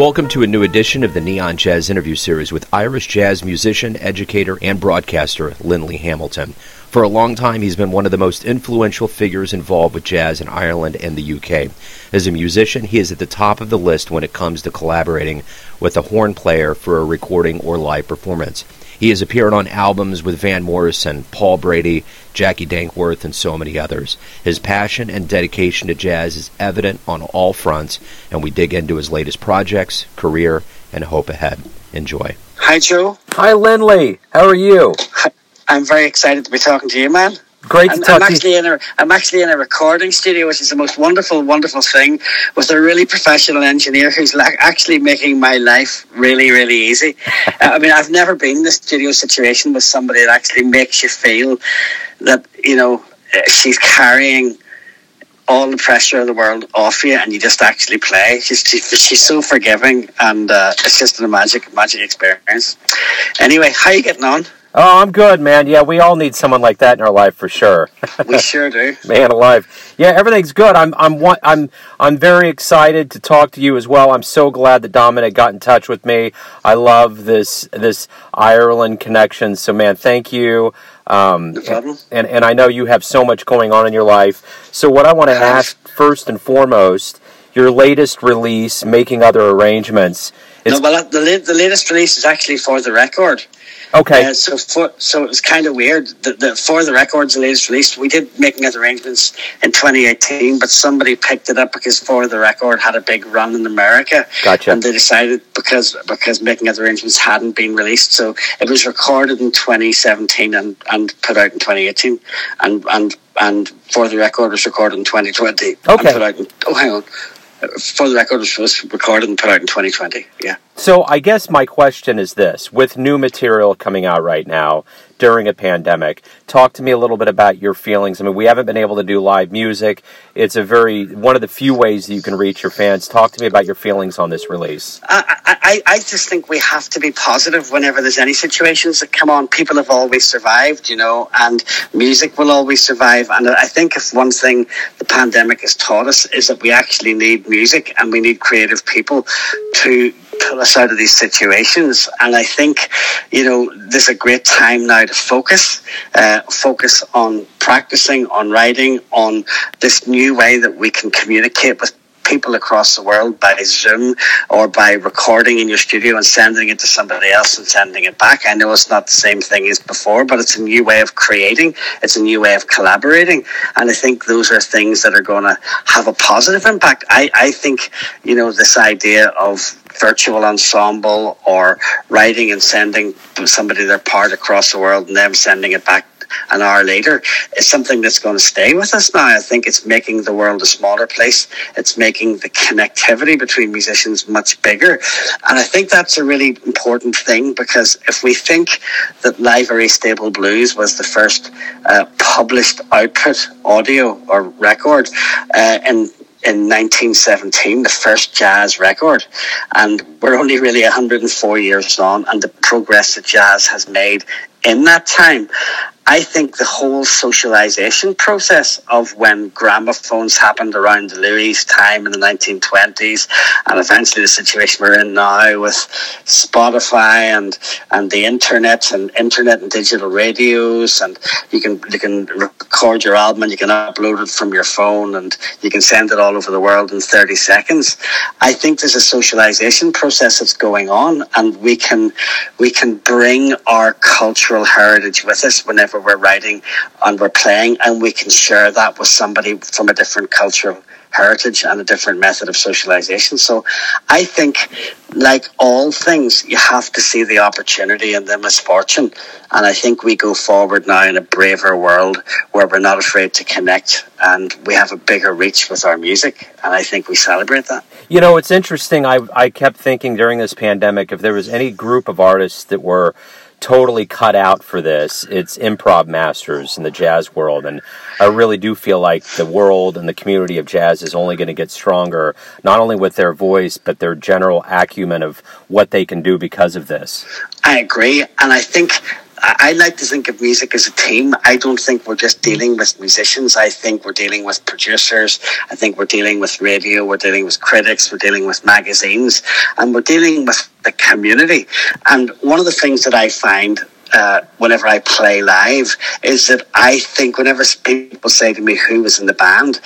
Welcome to a new edition of the Neon Jazz interview series with Irish jazz musician, educator, and broadcaster Linley Hamilton. For a long time, he's been one of the most influential figures involved with jazz in Ireland and the UK. As a musician, he is at the top of the list when it comes to collaborating with a horn player for a recording or live performance. He has appeared on albums with Van Morrison, Paul Brady, Jacqui Dankworth, and so many others. His passion and dedication to jazz is evident on all fronts, and we dig into his latest projects, career, and hope ahead. Enjoy. Hi, Joe. Hi, Linley. How are you? I'm very excited to be talking to you, man. Great to I'm, talk I'm to actually you. in a I'm actually in a recording studio, which is the most wonderful, wonderful thing, with a really professional engineer who's like actually making my life really, really easy. Uh, I mean, I've never been in a studio situation with somebody that actually makes you feel that you know uh, she's carrying all the pressure of the world off you, and you just actually play. She's she's, she's so forgiving, and uh, it's just a magic, magic experience. Anyway, how are you getting on? Oh, I'm good, man. Yeah, we all need someone like that in our life for sure. We sure do. Man alive. Yeah, everything's good. I'm I'm I'm I'm very excited to talk to you as well. I'm so glad that Dominic got in touch with me. I love this this Ireland connection. So man, thank you. Um, No problem. and and I know you have so much going on in your life. So what I want to ask first and foremost, your latest release, making other arrangements. No, well, the, the latest release is actually for the record. Okay. Uh, so for so it was kind of weird. That the, for the records the latest release we did making other arrangements in 2018 but somebody picked it up because for the record had a big run in America. Gotcha. and they decided because because making other arrangements hadn't been released. So it was recorded in 2017 and, and put out in 2018 and and and for the record was recorded in 2020 and Okay. put out in, oh hang on. For the record was, was recorded and put out in 2020 yeah So I guess my question is this: with new material coming out right now during a pandemic, talk to me a little bit about your feelings. I mean, we haven't been able to do live music. It's a very one of the few ways that you can reach your fans. Talk to me about your feelings on this release. I, I, I just think we have to be positive whenever there's any situations that come on. People have always survived, you know, and music will always survive. And I think if one thing the pandemic has taught us is that we actually need music and we need creative people to pull us out of these situations. And I think, you know, there's a great time now to focus, uh, focus on practicing, on writing, on this new way that we can communicate with people across the world by Zoom or by recording in your studio and sending it to somebody else and sending it back. I know it's not the same thing as before, but it's a new way of creating. It's a new way of collaborating. And I think those are things that are going to have a positive impact. I, I think, you know, this idea of virtual ensemble or writing and sending somebody their part across the world and them sending it back an hour later is something that's going to stay with us now. I think it's making the world a smaller place. It's making the connectivity between musicians much bigger. And I think that's a really important thing because if we think that Livery Stable Blues was the first uh, published output audio or record uh, in in 1917, the first jazz record. And we're only really 104 years on, and the progress that jazz has made in that time. I think the whole socialization process of when gramophones happened around Louis time in the 1920s, and eventually the situation we're in now with Spotify and and the internet and internet and digital radios, and you can you can record your album and you can upload it from your phone and you can send it all over the world in 30 seconds. I think there's a socialization process that's going on, and we can we can bring our cultural heritage with us whenever we're writing and we're playing, and we can share that with somebody from a different cultural heritage and a different method of socialization. So I think, like all things, you have to see the opportunity and the misfortune. And I think we go forward now in a braver world where we're not afraid to connect and we have a bigger reach with our music. And I think we celebrate that. You know, it's interesting. I I kept thinking during this pandemic if there was any group of artists that were totally cut out for this, it's improv masters in the jazz world, and I really do feel like the world and the community of jazz is only going to get stronger, not only with their voice but their general acumen of what they can do because of this. I agree, and I think I like to think of music as a team. I don't think we're just dealing with musicians. I think we're dealing with producers. I think we're dealing with radio. We're dealing with critics. We're dealing with magazines, and we're dealing with the community. And one of the things that I find uh, whenever I play live is that I think whenever people say to me who was in the band,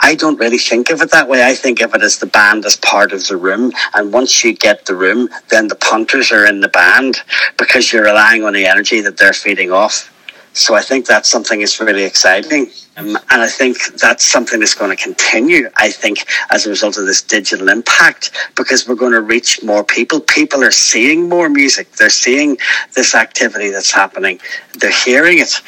I don't really think of it that way. I think of it as the band as part of the room. And once you get the room, then the punters are in the band because you're relying on the energy that they're feeding off. So I think that's something that's really exciting. Um, and I think that's something that's going to continue, I think, as a result of this digital impact, because we're going to reach more people. People are seeing more music. They're seeing this activity that's happening. They're hearing it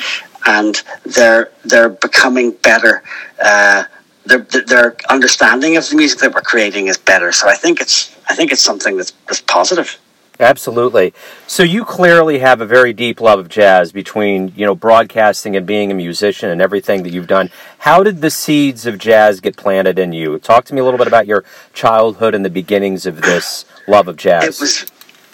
and they're, they're becoming better. Uh, their, their understanding of the music that we're creating is better. So I think it's, I think it's something that's, that's positive. Absolutely. So you clearly have a very deep love of jazz between, you know, broadcasting and being a musician and everything that you've done. How did the seeds of jazz get planted in you? Talk to me a little bit about your childhood and the beginnings of this love of jazz. It was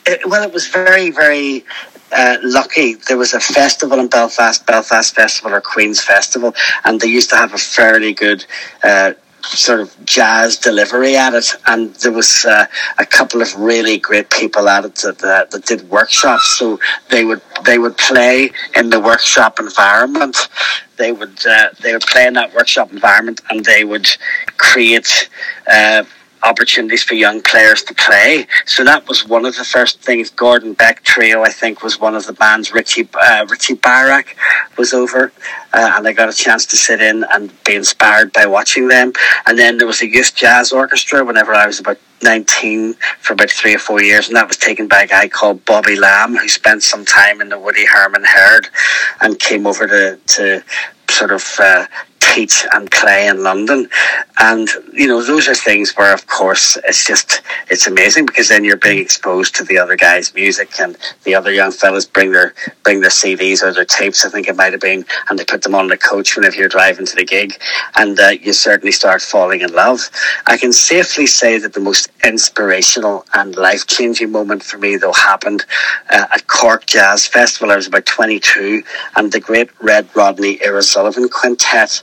it, well, it was very, very uh, lucky. There was a festival in Belfast, Belfast Festival or Queen's Festival, and they used to have a fairly good uh, sort of jazz delivery at it, and there was uh, a couple of really great people at it that, uh, that did workshops. So they would they would play in the workshop environment. They would uh, they would play in that workshop environment, and they would create uh, opportunities for young players to play. So that was one of the first things. Gordon Beck Trio, I think, was one of the bands. Richie uh, Richie Beirach was over, uh, and I got a chance to sit in and be inspired by watching them. And then there was a youth jazz orchestra whenever I was about 19 for about three or four years, and that was taken by a guy called Bobby Lamb, who spent some time in the Woody Herman Herd and came over to, to sort of uh, teach and play in London. And, you know, those are things where, of course, it's just, it's amazing because then you're being exposed to the other guys' music and the other young fellas bring their, bring their CDs or their tapes, I think it might have been, and they put them on the coach whenever you're driving to the gig. And uh, you certainly start falling in love. I can safely say that the most inspirational and life changing moment for me, though, happened uh, at Cork Jazz Festival. I was about 22 and the great Red Rodney Ira Sullivan Quintet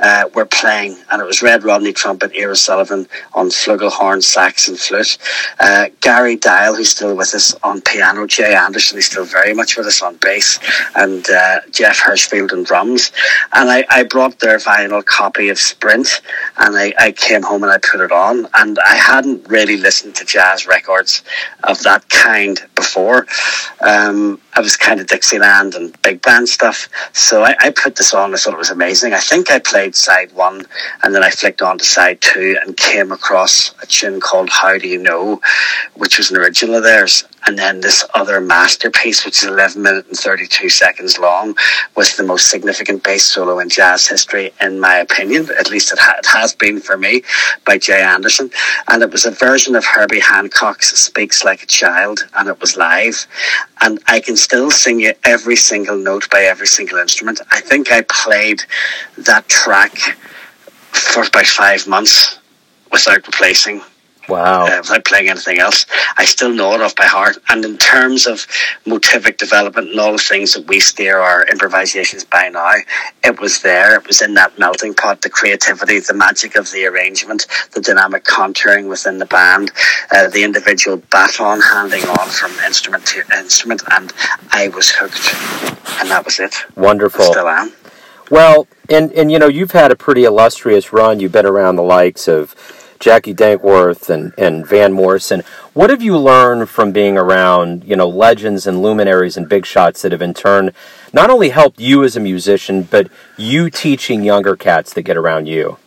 uh, were playing, and it was Red Rodney trumpet, Ira Sullivan on flugelhorn, sax, and flute. Uh, Garry Dial, who's still with us on piano, Jay Anderson, who's still very much with us on bass, and uh, Jeff Hirshfield on drums. And I, I brought their vinyl copy of Sprint, and I, I came home and I put it on, and I hadn't really listened to jazz records of that kind before. Um, I was kind of Dixieland and big band stuff. So I, I, put this on. I thought it was amazing. I think I played side one and then I flicked on to side two and came across a tune called How Do You Know, which was an original of theirs and then this other masterpiece, which is 11 minutes and 32 seconds long, was the most significant bass solo in jazz history, in my opinion. At least it, ha- it has been for me, by Jay Anderson. And it was a version of Herbie Hancock's Speaks Like a Child, and it was live. And I can still sing you every single note by every single instrument. I think I played that track for about five months without replacing Wow. Uh, without playing anything else. I still know it off by heart. And in terms of motivic development and all the things that we steer our improvisations by now, it was there. It was in that melting pot, the creativity, the magic of the arrangement, the dynamic contouring within the band, uh, the individual baton handing on from instrument to instrument. And I was hooked. And that was it. Wonderful. I still am. Well, and, and you know, you've had a pretty illustrious run. You've been around the likes of Jacqui Dankworth and, and Van Morrison. What have you learned from being around, you know, legends and luminaries and big shots that have in turn not only helped you as a musician, but you teaching younger cats that get around you?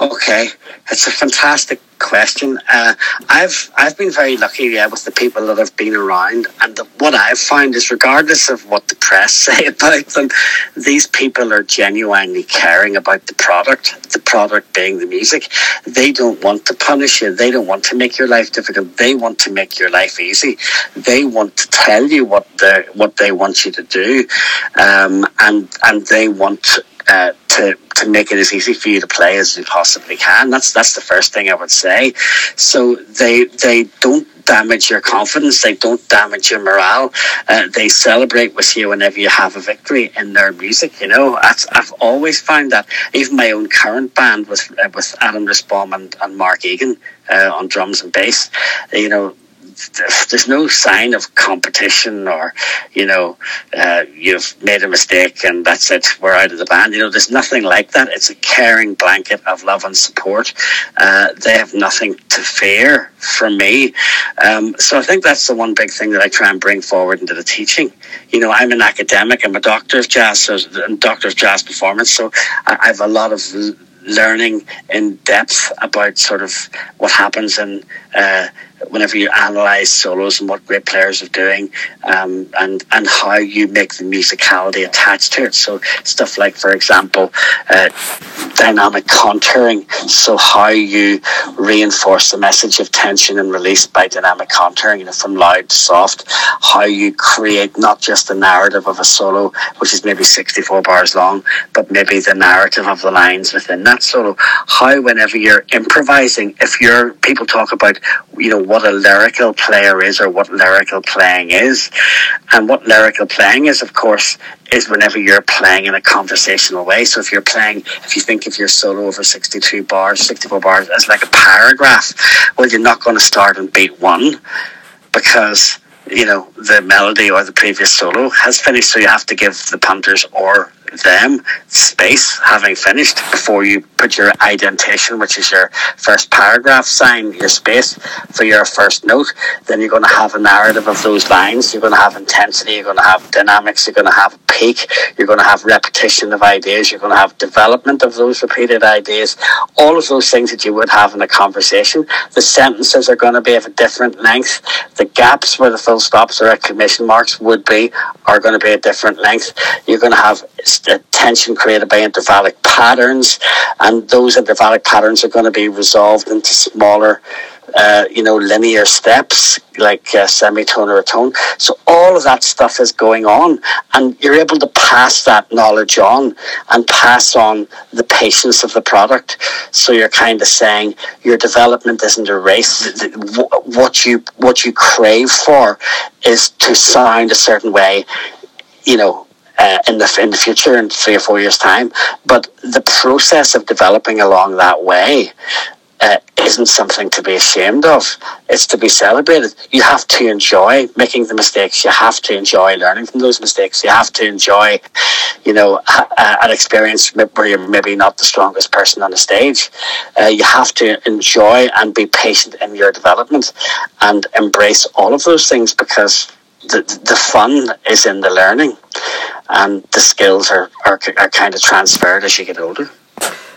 Okay, it's a fantastic question. Uh, I've I've been very lucky, yeah, with the people that have been around, and the, what I've found is, regardless of what the press say about them, these people are genuinely caring about the product. The product being the music. They don't want to punish you. They don't want to make your life difficult. They want to make your life easy. They want to tell you what they what they want you to do, um, and and they want uh, to to make it as easy for you to play as you possibly can. That's that's the first thing I would say. So they they don't damage your confidence. They don't damage your morale. Uh, they celebrate with you whenever you have a victory in their music. You know, I've, I've always found that. Even my own current band with uh, with Adam Nussbaum and, and Mark Egan uh, on drums and bass. You know, there's no sign of competition or you know uh, you've made a mistake and that's it we're out of the band. You know there's nothing like that. It's a caring blanket of love and support. Uh, they have nothing to fear from me. Um, so I think that's the one big thing that I try and bring forward into the teaching. You know I'm an academic I'm a doctor of jazz so doctor of jazz performance so I, I have a lot of learning in depth about sort of what happens in uh, whenever you analyze solos and what great players are doing um, and and how you make the musicality attached to it. So stuff like for example uh, dynamic contouring. So how you reinforce the message of tension and release by dynamic contouring you know from loud to soft. How you create not just the narrative of a solo which is maybe 64 bars long but maybe the narrative of the lines within that solo. How whenever you're improvising if you're people talk about you know what a lyrical player is or what lyrical playing is. And what lyrical playing is, of course, is whenever you're playing in a conversational way. So if you're playing, if you think of your solo over 62 bars, 64 bars as like a paragraph, well, you're not going to start on beat one because you know the melody or the previous solo has finished so you have to give the punters or them space having finished before you put your indentation, which is your first paragraph sign, your space for your first note. Then you're going to have a narrative of those lines. You're going to have intensity. You're going to have dynamics. You're going to have a peak. You're going to have repetition of ideas. You're going to have development of those repeated ideas. All of those things that you would have in a conversation. The sentences are going to be of a different length. The gaps where the full stops or exclamation marks would be are going to be a different length. You're going to have tension created by intervallic patterns, and those intervallic patterns are going to be resolved into smaller uh, you know, linear steps like uh, semitone or a tone. So all of that stuff is going on, and you're able to pass that knowledge on and pass on the patience of the product. So you're kind of saying your development isn't a race. What you what you crave for is to sound a certain way. You know, uh, in the in the future in three or four years time. But the process of developing along that way uh, isn't something to be ashamed of. It's to be celebrated. You have to enjoy making the mistakes. You have to enjoy learning from those mistakes. You have to enjoy, you know, an experience where you're maybe not the strongest person on the stage. Uh, you have to enjoy and be patient in your development and embrace all of those things because the, the fun is in the learning and the skills are, are, are kind of transferred as you get older.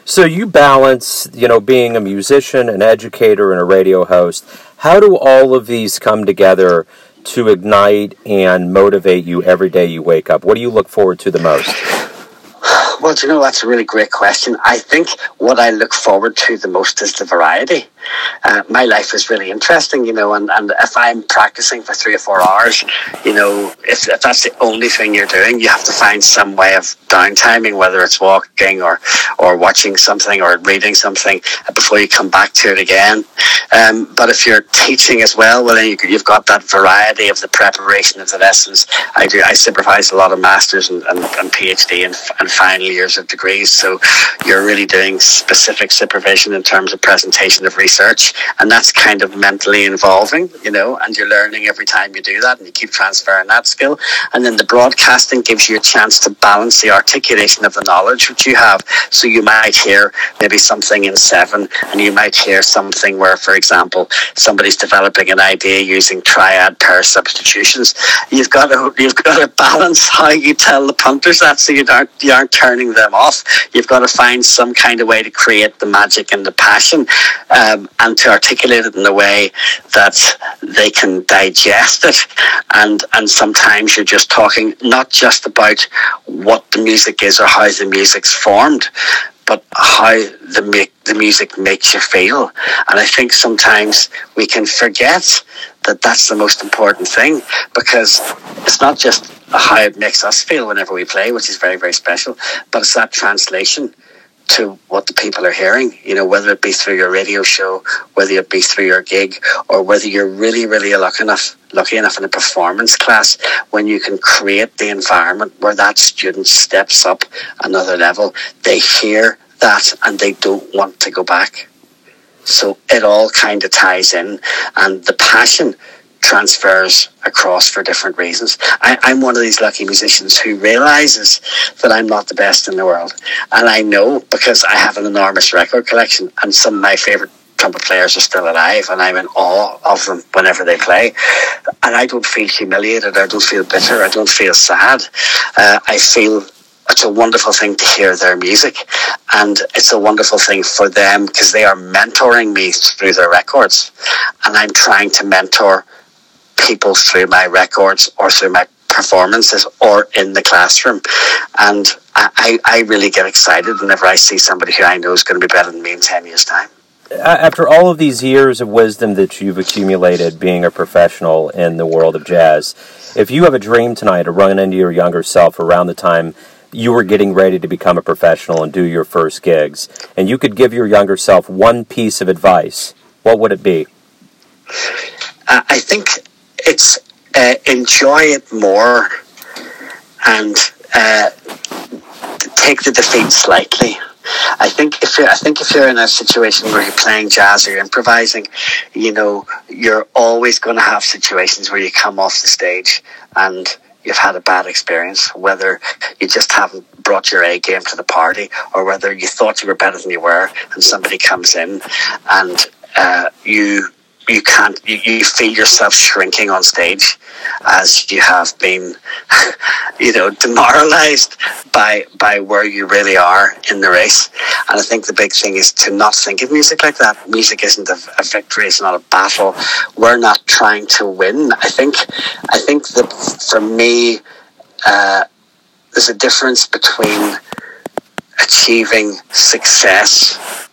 So you balance, you know, being a musician, an educator, and a radio host. How do all of these come together to ignite and motivate you every day you wake up? What do you look forward to the most? Well, you know, that's a really great question. I think what I look forward to the most is the variety. Uh, my life is really interesting, you know, and, and if I'm practicing for three or four hours, you know, if, if that's the only thing you're doing, you have to find some way of downtiming, whether it's walking or, or watching something or reading something before you come back to it again. Um, but if you're teaching as well, well, then you, you've got that variety of the preparation of the lessons. I do, I supervise a lot of masters and, and, and PhD and, and final years of degrees. So you're really doing specific supervision in terms of presentation of research research, and that's kind of mentally involving, you know, and you're learning every time you do that, and you keep transferring that skill. And then the broadcasting gives you a chance to balance the articulation of the knowledge which you have. So you might hear maybe something in seven, and you might hear something where, for example, somebody's developing an idea using triad pair substitutions. You've got to you've got to balance how you tell the punters that, so you aren't you aren't turning them off. You've got to find some kind of way to create the magic and the passion. Um, and to articulate it in a way that they can digest it. And, and sometimes you're just talking not just about what the music is or how the music's formed, but how the make the music makes you feel. And I think sometimes we can forget that that's the most important thing because it's not just how it makes us feel whenever we play, which is very, very special. But it's that translation to what the people are hearing, you know, whether it be through your radio show, whether it be through your gig, or whether you're really, really lucky enough, lucky enough in a performance class when you can create the environment where that student steps up another level. They hear that and they don't want to go back. So it all kind of ties in, and the passion transfers across for different reasons. I, am one of these lucky musicians who realizes that I'm not the best in the world. And I know because I have an enormous record collection and some of my favorite trumpet players are still alive and I'm in awe of them whenever they play. And I don't feel humiliated, I don't feel bitter, I don't feel sad. Uh, I feel it's a wonderful thing to hear their music and it's a wonderful thing for them because they are mentoring me through their records and I'm trying to mentor people through my records or through my performances or in the classroom. And I, I really get excited whenever I see somebody who I know is going to be better than me in 10 years' time. After all of these years of wisdom that you've accumulated being a professional in the world of jazz, if you have a dream tonight to run into your younger self around the time you were getting ready to become a professional and do your first gigs, and you could give your younger self one piece of advice, what would it be? Uh, I think it's uh, enjoy it more and uh, take the defeat slightly. I think if you're, I think if you're in a situation where you're playing jazz or you're improvising, you know, you're always going to have situations where you come off the stage and you've had a bad experience, whether you just haven't brought your A game to the party or whether you thought you were better than you were and somebody comes in and uh, you you can't you, you feel yourself shrinking on stage as you have been you know demoralized by by where you really are in the race. And i think the big thing is to not think of music like that. Music isn't a, a victory it's not a battle. We're not trying to win. I think i think that for me uh, there's a difference between achieving success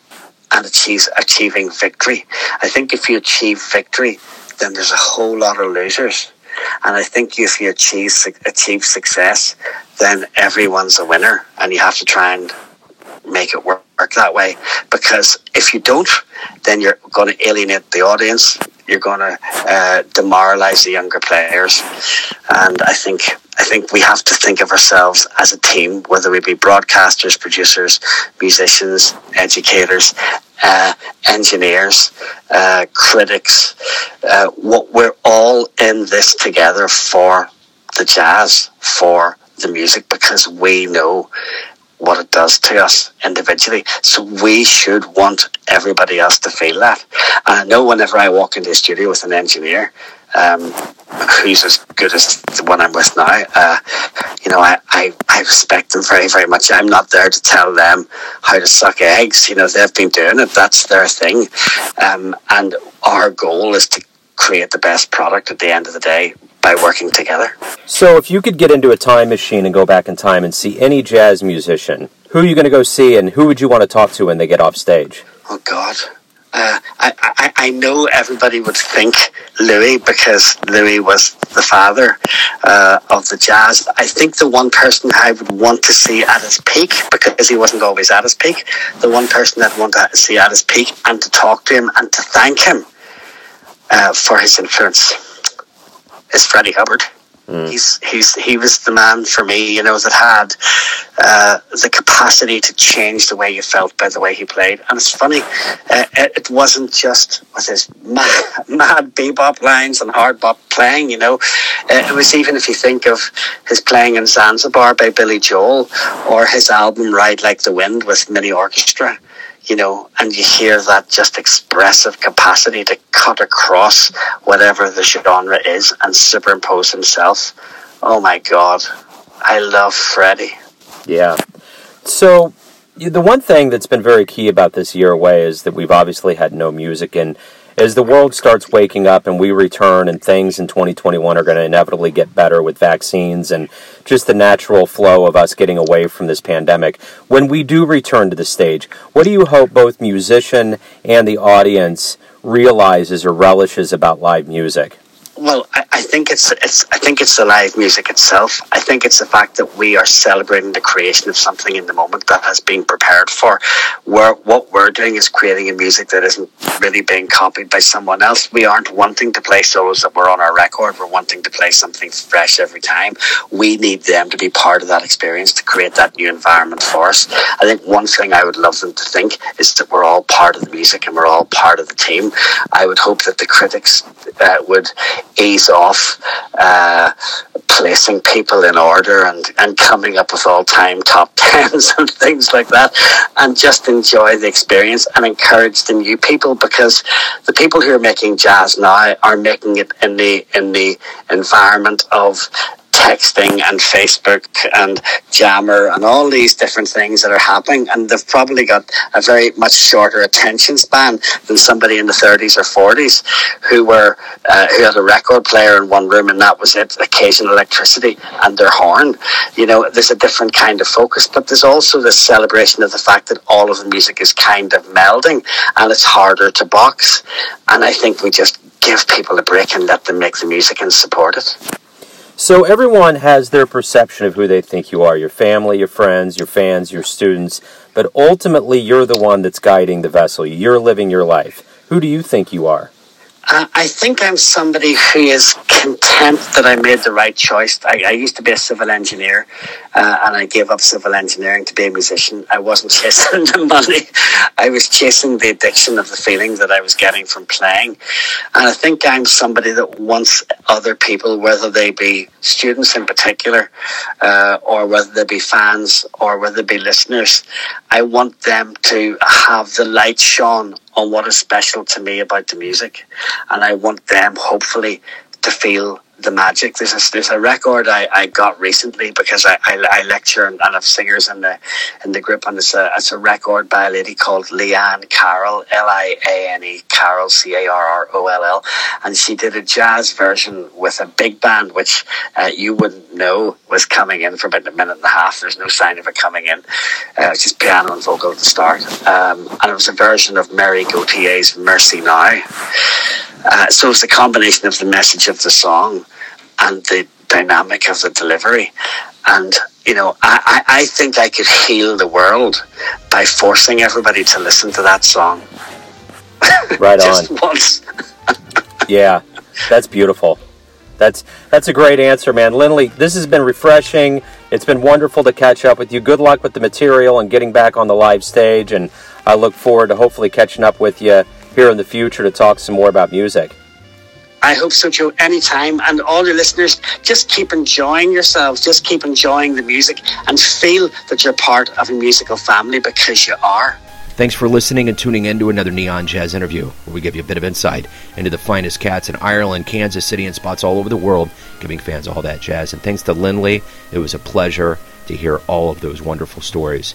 and achieves, achieving victory. I think if you achieve victory, then there's a whole lot of losers. And I think if you achieve achieve success, then everyone's a winner, and you have to try and make it work, work that way. Because if you don't, then you're going to alienate the audience. You're going to uh, demoralize the younger players, and I think I think we have to think of ourselves as a team, whether we be broadcasters, producers, musicians, educators, uh, engineers, uh, critics. Uh, what we're all in this together for the jazz, for the music, because we know what it does to us individually. So we should want everybody else to feel that. And I know whenever I walk into a studio with an engineer, um, who's as good as the one I'm with now, uh, you know, I, I, I respect them very, very much. I'm not there to tell them how to suck eggs. You know, they've been doing it. That's their thing. Um, and our goal is to create the best product at the end of the day by working together. So, if you could get into a time machine and go back in time and see any jazz musician, who are you going to go see and who would you want to talk to when they get off stage? Oh, God. Uh, I, I, I know everybody would think Louis because Louis was the father uh, of the jazz. I think the one person I would want to see at his peak, because he wasn't always at his peak, the one person I'd want to see at his peak and to talk to him and to thank him uh, for his influence is Freddie Hubbard. He's he's he was the man for me, you know, that had uh, the capacity to change the way you felt by the way he played. And it's funny, uh, it wasn't just with his mad, mad bebop lines and hard bop playing. You know, uh, it was even if you think of his playing in Zanzibar by Billy Joel or his album Ride Like the Wind with mini orchestra you know, and you hear that just expressive capacity to cut across whatever the genre is and superimpose himself. Oh my God, I love Freddie. Yeah. So, the one thing that's been very key about this year away is that we've obviously had no music and as the world starts waking up and we return and things in 2021 are going to inevitably get better with vaccines and just the natural flow of us getting away from this pandemic when we do return to the stage what do you hope both musician and the audience realizes or relishes about live music Well, I, I, think it's it's I think it's the live music itself. I think it's the fact that we are celebrating the creation of something in the moment that has been prepared for. Where what we're doing is creating a music that isn't really being copied by someone else. We aren't wanting to play solos that were on our record. We're wanting to play something fresh every time. We need them to be part of that experience to create that new environment for us. I think one thing I would love them to think is that we're all part of the music and we're all part of the team. I would hope that the critics uh, would ease off uh, placing people in order and, and coming up with all time top tens and things like that and just enjoy the experience and encourage the new people because the people who are making jazz now are making it in the in the environment of texting and Facebook and Jammer and all these different things that are happening, and they've probably got a very much shorter attention span than somebody in the 30s or 40s who were uh, who had a record player in one room and that was it, occasional electricity and their horn. You know, there's a different kind of focus, but there's also this celebration of the fact that all of the music is kind of melding and it's harder to box. And I think we just give people a break and let them make the music and support it. So everyone has their perception of who they think you are your family, your friends, your fans, your students, but ultimately you're the one that's guiding the vessel. You're living your life. Who do you think you are? Uh, I think I'm somebody who is content that I made the right choice. I, I used to be a civil engineer, uh, and I gave up civil engineering to be a musician. I wasn't chasing the money; I was chasing the addiction of the feeling that I was getting from playing. And I think I'm somebody that wants other people, whether they be students in particular, uh, or whether they be fans, or whether they be listeners. I want them to have the light shone on what is special to me about the music. And I want them, hopefully, to feel the magic. There's a, there's a record I, I got recently because I, I, I lecture and, and have singers in the in the group, and it's a it's a record by a lady called Liane Carroll, L I A N E Carroll, C A R R O L L, and she did a jazz version with a big band, which uh, you wouldn't know was coming in for about a minute and a half. There's no sign of it coming in. Uh, it's just piano and vocal at the start, um, and it was a version of Mary Gauthier's Mercy Now. Uh, so it's a combination of the message of the song and the dynamic of the delivery. And, you know, I, I, I think I could heal the world by forcing everybody to listen to that song. Right Just on. once. yeah, that's beautiful. That's that's a great answer, man. Linley, this has been refreshing. It's been wonderful to catch up with you. Good luck with the material and getting back on the live stage. And I look forward to hopefully catching up with you here in the future to talk some more about music. I hope so, Joe, anytime. And all your listeners, just keep enjoying yourselves. Just keep enjoying the music and feel that you're part of a musical family because you are. Thanks for listening and tuning in to another Neon Jazz interview, where we give you a bit of insight into the finest cats in Ireland, Kansas City, and spots all over the world, giving fans all that jazz. And thanks to Linley, it was a pleasure to hear all of those wonderful stories.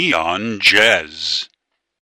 Neon Jazz.